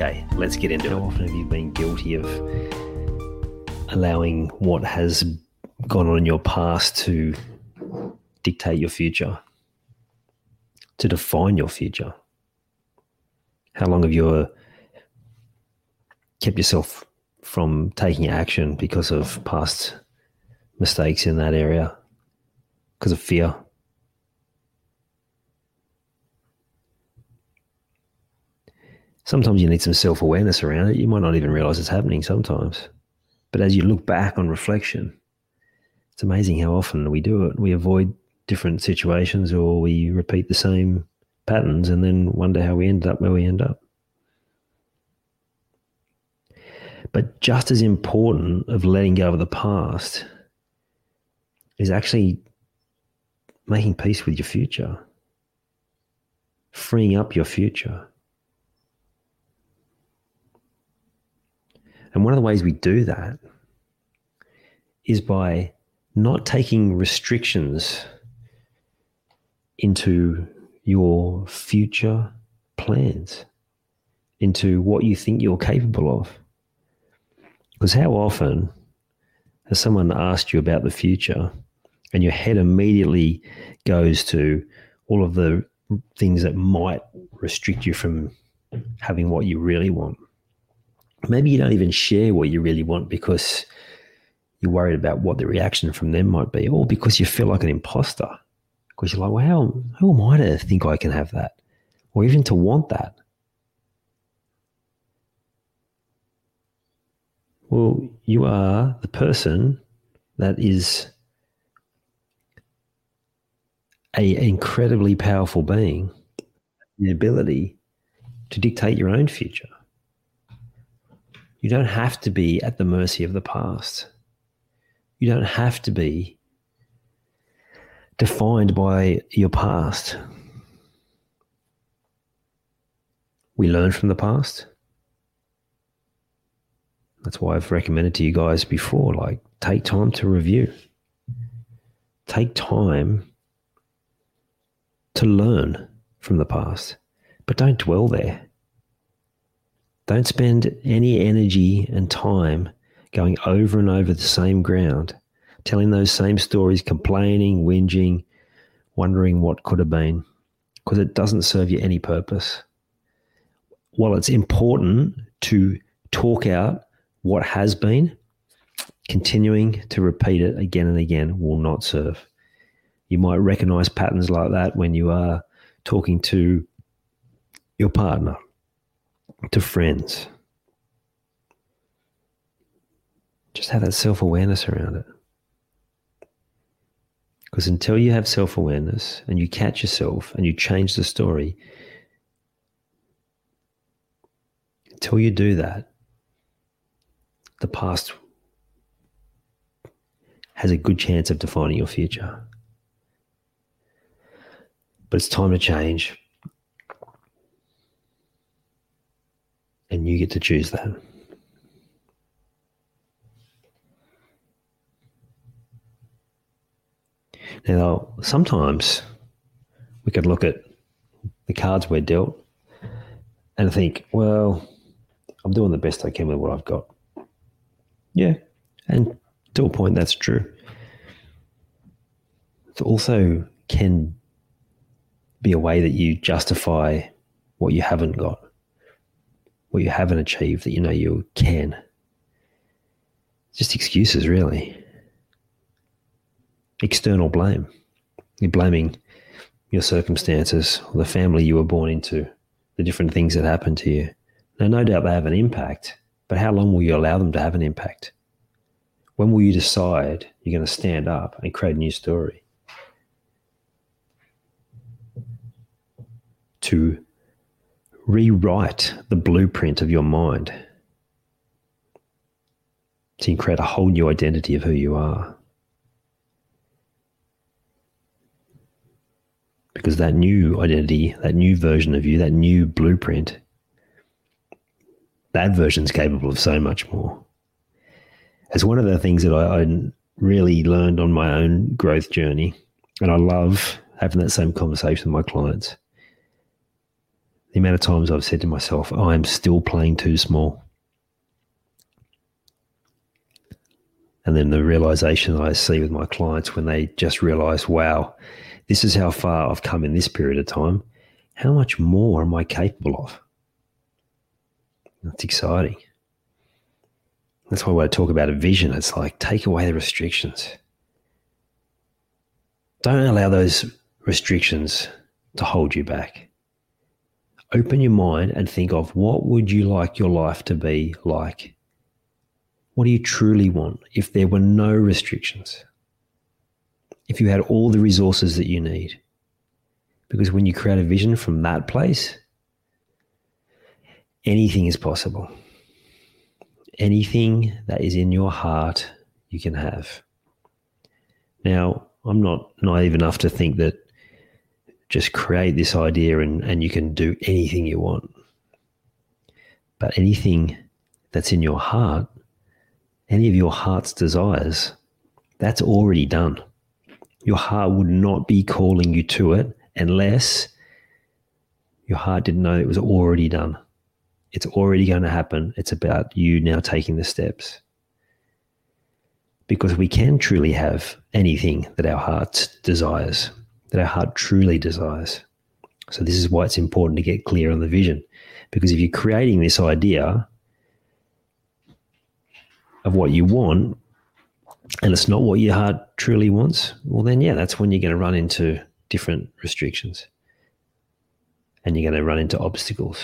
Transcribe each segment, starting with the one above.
Okay, let's get into How it. How often have you been guilty of allowing what has gone on in your past to dictate your future, to define your future? How long have you uh, kept yourself from taking action because of past mistakes in that area, because of fear? Sometimes you need some self awareness around it. You might not even realize it's happening sometimes. But as you look back on reflection, it's amazing how often we do it. We avoid different situations or we repeat the same patterns and then wonder how we ended up where we end up. But just as important of letting go of the past is actually making peace with your future, freeing up your future. And one of the ways we do that is by not taking restrictions into your future plans, into what you think you're capable of. Because how often has someone asked you about the future and your head immediately goes to all of the things that might restrict you from having what you really want? Maybe you don't even share what you really want because you're worried about what the reaction from them might be, or because you feel like an imposter. Because you're like, well, how, who am I to think I can have that? Or even to want that? Well, you are the person that is a incredibly powerful being, the ability to dictate your own future. You don't have to be at the mercy of the past. You don't have to be defined by your past. We learn from the past. That's why I've recommended to you guys before like, take time to review, take time to learn from the past, but don't dwell there. Don't spend any energy and time going over and over the same ground, telling those same stories, complaining, whinging, wondering what could have been, because it doesn't serve you any purpose. While it's important to talk out what has been, continuing to repeat it again and again will not serve. You might recognize patterns like that when you are talking to your partner to friends. Just have that self awareness around it. Because until you have self awareness and you catch yourself and you change the story, until you do that, the past has a good chance of defining your future. But it's time to change. And you get to choose that. Now, sometimes we could look at the cards we're dealt and think, well, I'm doing the best I can with what I've got. Yeah, and to a point, that's true. It also can be a way that you justify what you haven't got what you haven't achieved that you know you can. just excuses, really. External blame. You're blaming your circumstances, the family you were born into, the different things that happened to you. Now, no doubt they have an impact, but how long will you allow them to have an impact? When will you decide you're going to stand up and create a new story? To rewrite the blueprint of your mind can create a whole new identity of who you are. Because that new identity, that new version of you, that new blueprint, that version's capable of so much more. As one of the things that I, I really learned on my own growth journey, and I love having that same conversation with my clients. The amount of times I've said to myself, oh, I'm still playing too small. And then the realization I see with my clients when they just realize, wow, this is how far I've come in this period of time. How much more am I capable of? That's exciting. That's why when I talk about a vision, it's like take away the restrictions. Don't allow those restrictions to hold you back. Open your mind and think of what would you like your life to be like what do you truly want if there were no restrictions? If you had all the resources that you need? Because when you create a vision from that place, anything is possible. Anything that is in your heart, you can have. Now, I'm not naive enough to think that just create this idea and, and you can do anything you want. But anything that's in your heart any of your heart's desires, that's already done. Your heart would not be calling you to it unless your heart didn't know it was already done. It's already going to happen. It's about you now taking the steps. Because we can truly have anything that our heart desires, that our heart truly desires. So, this is why it's important to get clear on the vision. Because if you're creating this idea of what you want and it's not what your heart truly wants, well, then, yeah, that's when you're going to run into different restrictions and you're going to run into obstacles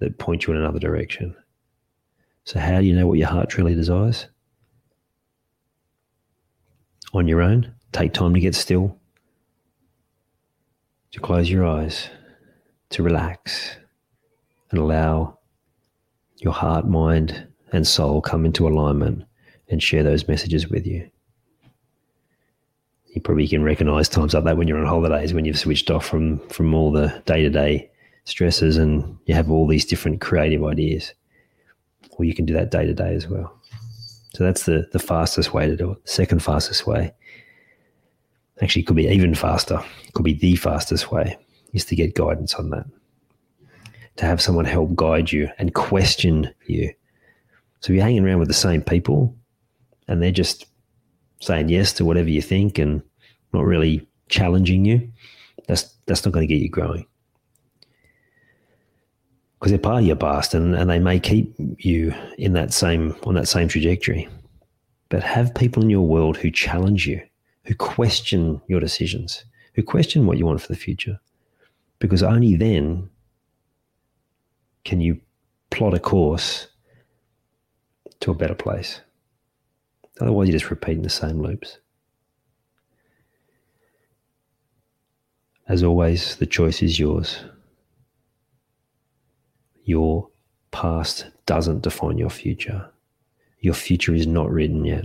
that point you in another direction. So, how do you know what your heart truly desires? On your own, take time to get still, to close your eyes, to relax, and allow your heart, mind, and soul come into alignment and share those messages with you. You probably can recognize times like that when you're on holidays, when you've switched off from from all the day to day stresses and you have all these different creative ideas. Or you can do that day to day as well. So that's the the fastest way to do it. The second fastest way, actually, could be even faster. Could be the fastest way is to get guidance on that. To have someone help guide you and question you so if you're hanging around with the same people and they're just saying yes to whatever you think and not really challenging you, that's that's not going to get you growing. Because they're part of your past and, and they may keep you in that same on that same trajectory. But have people in your world who challenge you, who question your decisions, who question what you want for the future. Because only then can you plot a course to a better place. Otherwise, you're just repeating the same loops. As always, the choice is yours. Your past doesn't define your future. Your future is not written yet.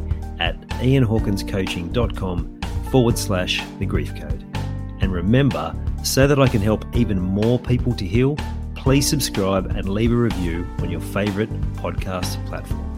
ianhawkinscoaching.com forward slash the grief code. And remember, so that I can help even more people to heal, please subscribe and leave a review on your favourite podcast platform.